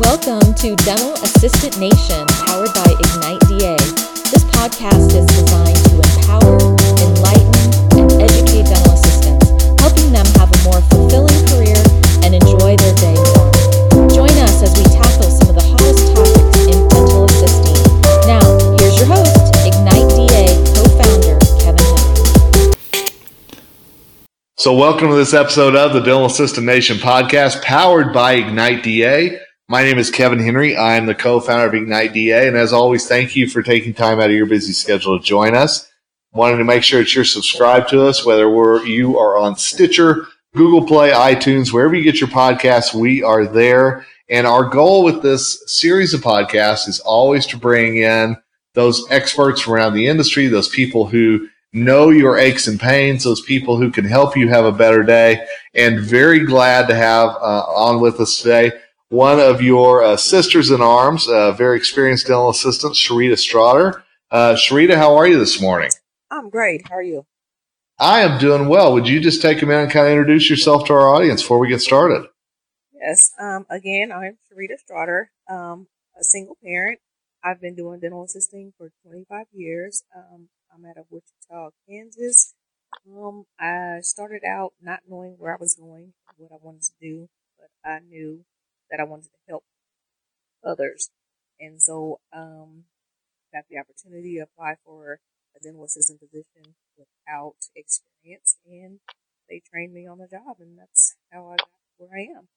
Welcome to Dental Assistant Nation, powered by Ignite DA. This podcast is designed to empower, enlighten, and educate dental assistants, helping them have a more fulfilling career and enjoy their day more. Join us as we tackle some of the hottest topics in dental assisting. Now, here's your host, Ignite DA co-founder Kevin Henry. So, welcome to this episode of the Dental Assistant Nation podcast powered by Ignite DA. My name is Kevin Henry. I am the co founder of Ignite DA. And as always, thank you for taking time out of your busy schedule to join us. Wanted to make sure that you're subscribed to us, whether we're, you are on Stitcher, Google Play, iTunes, wherever you get your podcasts, we are there. And our goal with this series of podcasts is always to bring in those experts from around the industry, those people who know your aches and pains, those people who can help you have a better day. And very glad to have uh, on with us today one of your uh, sisters in arms, a very experienced dental assistant, Sharita Straughter. Uh, Sharita, how are you this morning? I'm great. How are you? I am doing well. Would you just take a minute and kind of introduce yourself to our audience before we get started? Yes. Um, again, I'm Sharita Straughter, um, a single parent. I've been doing dental assisting for 25 years. Um, I'm out of Wichita, Kansas. Um, I started out not knowing where I was going, what I wanted to do, but I knew that I wanted to help others. And so, um, got the opportunity to apply for a dental assistant position without experience and they trained me on the job and that's how I got where I am.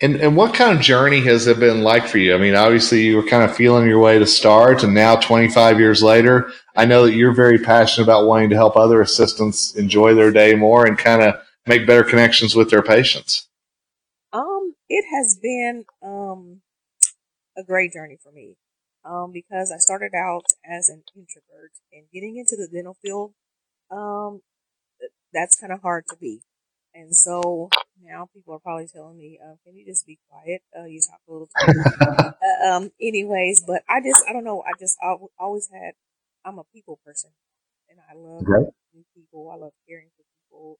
And, and what kind of journey has it been like for you? I mean, obviously you were kind of feeling your way to start and now 25 years later, I know that you're very passionate about wanting to help other assistants enjoy their day more and kind of make better connections with their patients. Um, it has been um a great journey for me. Um, because I started out as an introvert and getting into the dental field, um, that's kind of hard to be. And so now people are probably telling me, uh, "Can you just be quiet? Uh, you talk a little." Too much." uh, um, anyways, but I just, I don't know. I just I always had. I'm a people person, and I love meeting people. I love caring for people.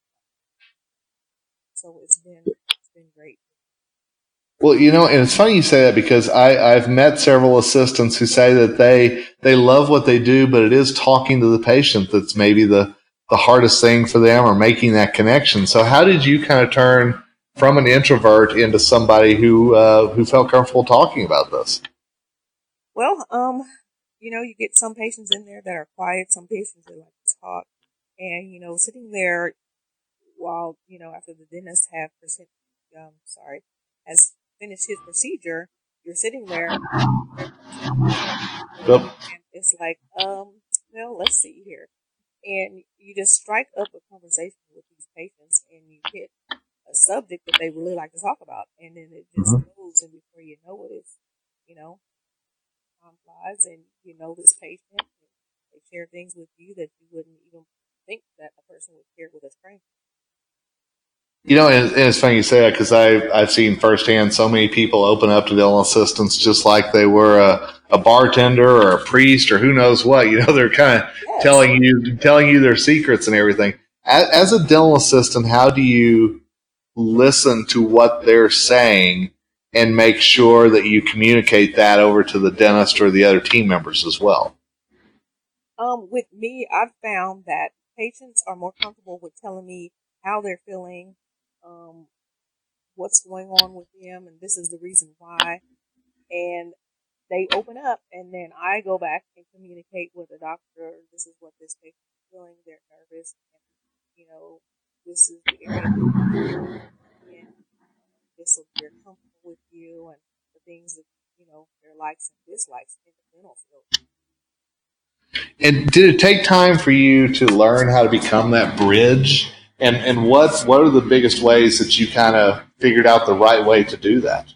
So it's been it's been great. Well, you know, and it's funny you say that because I, I've met several assistants who say that they they love what they do, but it is talking to the patient that's maybe the the hardest thing for them or making that connection. So, how did you kind of turn from an introvert into somebody who uh, who felt comfortable talking about this? Well, um, you know, you get some patients in there that are quiet, some patients that like to talk, and you know, sitting there while you know after the dentist have percent, um, sorry, has finished his procedure, you're sitting there, Yep. and it's like, um, well, let's see here, and you just strike up a conversation with these patients, and you hit a subject that they really like to talk about, and then it just moves, and before you know it, it's you know time flies and you know this patient and they share things with you that you wouldn't even think that a person would share with a stranger. You know, and, and it's funny you say that because I've, I've seen firsthand so many people open up to dental assistants just like they were a, a bartender or a priest or who knows what. You know, they're kind of Yes. telling you telling you their secrets and everything. As, as a dental assistant, how do you listen to what they're saying and make sure that you communicate that over to the dentist or the other team members as well? Um, with me, I've found that patients are more comfortable with telling me how they're feeling, um, what's going on with them, and this is the reason why. And they open up, and then I go back and communicate with the doctor. This is what this patient is feeling. They're nervous, and you know, this is the area. This will be comfortable with you, and the things that you know their likes and dislikes in the dental field. And did it take time for you to learn how to become that bridge? And and what what are the biggest ways that you kind of figured out the right way to do that?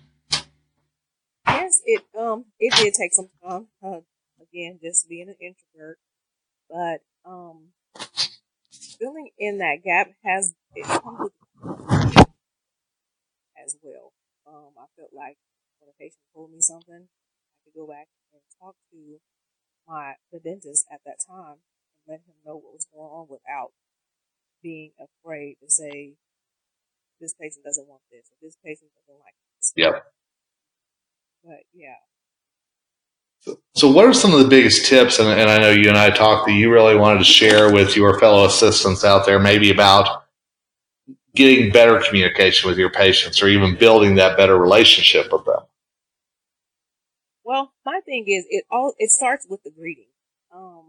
Yes, it um it did take some time. Uh, again, just being an introvert, but um filling in that gap has it comes as well. Um, I felt like when a patient told me something, I could go back and talk to my the dentist at that time and let him know what was going on without being afraid to say this patient doesn't want this or this patient doesn't like this. Yep. but yeah. So, what are some of the biggest tips? And, and I know you and I talked that you really wanted to share with your fellow assistants out there, maybe about getting better communication with your patients or even building that better relationship with them. Well, my thing is it all it starts with the greeting. Um,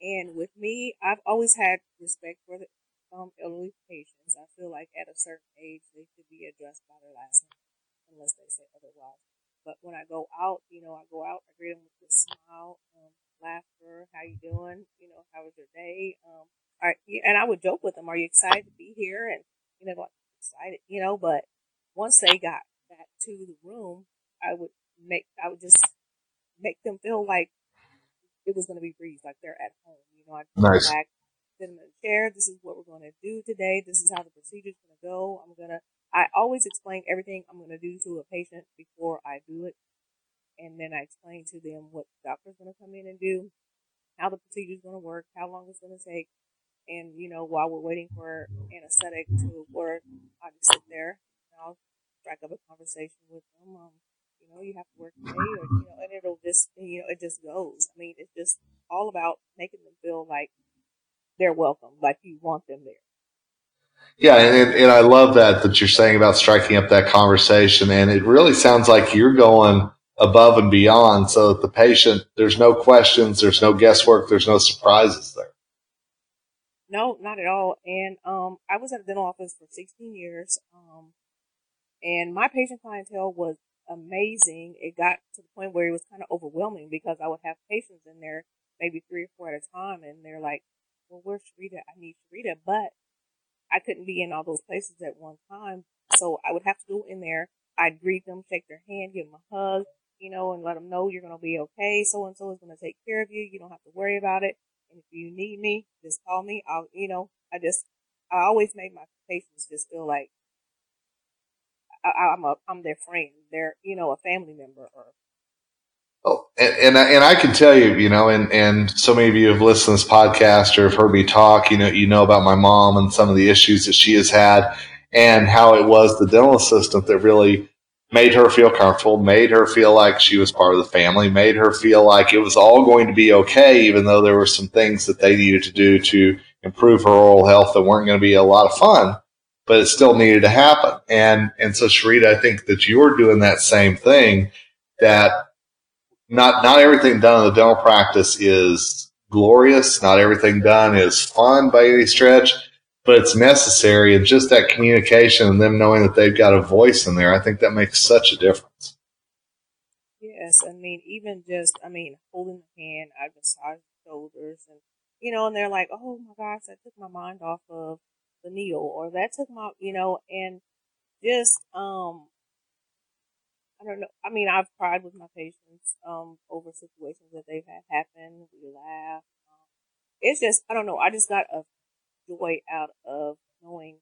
and with me, I've always had respect for the um, elderly patients. I feel like at a certain age, they should be addressed by their last name unless they say otherwise. But when I go out, you know, I go out, I greet them with a smile, um, laughter. How you doing? You know, how was your day? Um, are, and I would joke with them, "Are you excited to be here?" And you know, like excited, you know. But once they got back to the room, I would make, I would just make them feel like it was going to be breeze, like they're at home. You know, I nice. back, sit in a chair. This is what we're going to do today. This is how the procedure's going to go. I'm going to I always explain everything I'm going to do to a patient before I do it. And then I explain to them what the doctor's going to come in and do, how the procedure is going to work, how long it's going to take. And, you know, while we're waiting for anesthetic to work, I just sit there and I'll strike up a conversation with them. Um, you know, you have to work today or, you know, and it'll just, you know, it just goes. I mean, it's just all about making them feel like they're welcome, like you want them there. Yeah, and, and I love that that you're saying about striking up that conversation, and it really sounds like you're going above and beyond, so that the patient there's no questions, there's no guesswork, there's no surprises there. No, not at all. And um, I was at a dental office for 16 years, um, and my patient clientele was amazing. It got to the point where it was kind of overwhelming because I would have patients in there, maybe three or four at a time, and they're like, "Well, where's Sharita? I need Sharita," but I couldn't be in all those places at one time. So I would have to go in there. I'd greet them, shake their hand, give them a hug, you know, and let them know you're going to be okay. So and so is going to take care of you. You don't have to worry about it. And if you need me, just call me. I'll, you know, I just, I always made my patients just feel like I, am a, I'm their friend. They're, you know, a family member or Oh, and, and I, and I can tell you, you know, and, and so many of you have listened to this podcast or have heard me talk, you know, you know about my mom and some of the issues that she has had and how it was the dental assistant that really made her feel comfortable, made her feel like she was part of the family, made her feel like it was all going to be okay, even though there were some things that they needed to do to improve her oral health that weren't going to be a lot of fun, but it still needed to happen. And, and so Sharita, I think that you're doing that same thing that not not everything done in the dental practice is glorious. Not everything done is fun by any stretch, but it's necessary. And just that communication and them knowing that they've got a voice in there, I think that makes such a difference. Yes, I mean, even just, I mean, holding the hand, I massage shoulders, and you know, and they're like, "Oh my gosh, I took my mind off of the needle," or that took my, you know, and just um I don't know. I mean, I've cried with my patients um, over situations that they've had happen. We laugh. Um, it's just, I don't know. I just got a joy out of knowing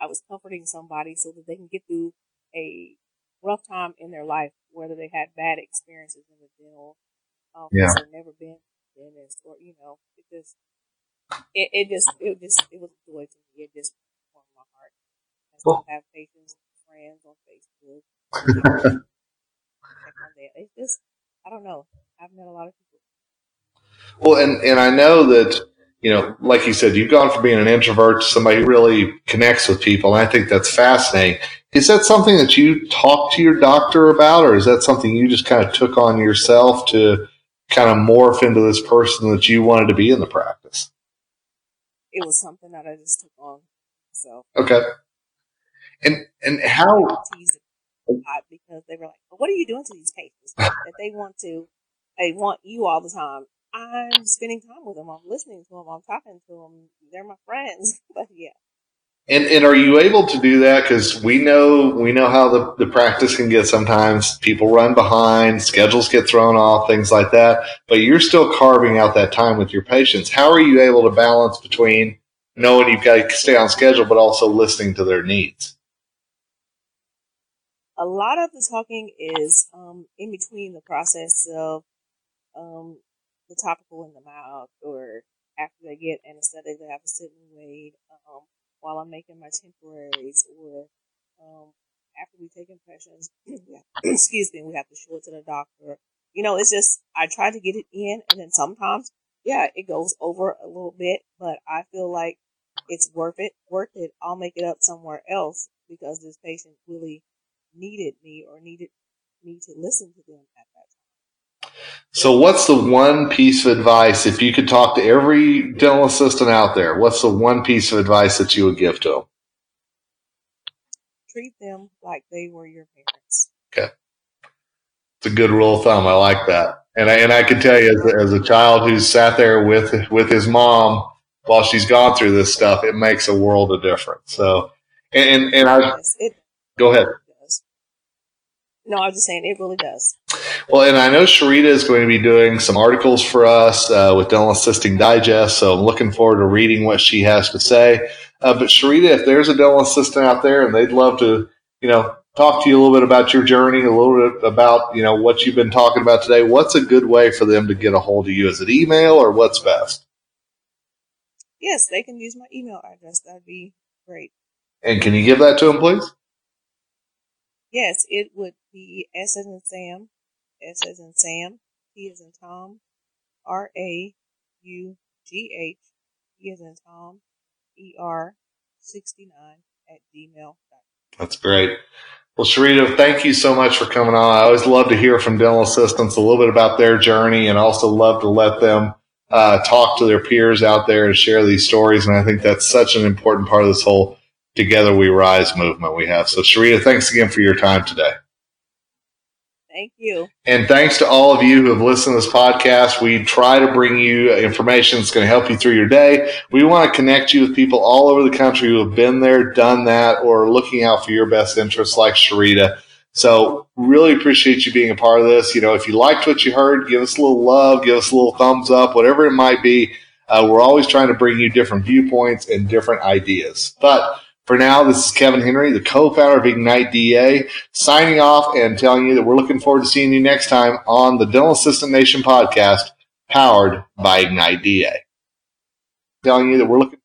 I was comforting somebody so that they can get through a rough time in their life, whether they had bad experiences in the dental, um, yeah. or never been dentist, or you know, it just, it, it just, it just, it was a joy to me. It just warmed my heart. I still well, have patients, friends on Facebook it's just, I don't know. I've met a lot of people. Well, and, and I know that, you know, like you said, you've gone from being an introvert to somebody who really connects with people. And I think that's fascinating. Is that something that you talk to your doctor about, or is that something you just kind of took on yourself to kind of morph into this person that you wanted to be in the practice? It was something that I just took on. So okay, and and how because they were like, well, "What are you doing to these patients that they want to? They want you all the time." I'm spending time with them. I'm listening to them. I'm talking to them. They're my friends. but yeah. And and are you able to do that? Because we know we know how the, the practice can get sometimes. People run behind, schedules get thrown off, things like that. But you're still carving out that time with your patients. How are you able to balance between knowing you've got to stay on schedule, but also listening to their needs? A lot of the talking is um, in between the process of um, the topical in the mouth or after they get anesthetic, they have to sit and wait um, while I'm making my temporaries or um, after we we take impressions. Excuse me, we have to show it to the doctor. You know, it's just I try to get it in, and then sometimes, yeah, it goes over a little bit, but I feel like it's worth it. Worth it. I'll make it up somewhere else because this patient really needed me or needed me to listen to them at that time. So, what's the one piece of advice if you could talk to every dental assistant out there? What's the one piece of advice that you would give to them? Treat them like they were your parents. Okay, it's a good rule of thumb. I like that, and I, and I can tell you as, as a child who's sat there with with his mom while she's gone through this stuff, it makes a world of difference. So, and and I Yes, it go ahead. No, I was just saying it really does. Well, and I know Sharita is going to be doing some articles for us uh, with Dental Assisting Digest, so I'm looking forward to reading what she has to say. Uh, but Sharita, if there's a dental assistant out there and they'd love to, you know, talk to you a little bit about your journey, a little bit about, you know, what you've been talking about today, what's a good way for them to get a hold of you? Is it email or what's best? Yes, they can use my email address. That'd be great. And can you give that to them, please? Yes, it would be S as in Sam, S as in Sam, T as in Tom, R A U G H, E as in Tom, E R 69 at gmail.com. That's great. Well, Sharita, thank you so much for coming on. I always love to hear from dental assistants a little bit about their journey and also love to let them uh, talk to their peers out there and share these stories. And I think that's such an important part of this whole Together We Rise movement we have. So, Sharita, thanks again for your time today. Thank you. And thanks to all of you who have listened to this podcast. We try to bring you information that's going to help you through your day. We want to connect you with people all over the country who have been there, done that, or looking out for your best interests like Sharita. So really appreciate you being a part of this. You know, if you liked what you heard, give us a little love, give us a little thumbs up, whatever it might be. Uh, we're always trying to bring you different viewpoints and different ideas. But for now, this is Kevin Henry, the co-founder of Ignite DA, signing off and telling you that we're looking forward to seeing you next time on the Dental Assistant Nation podcast, powered by Ignite DA. Telling you that we're looking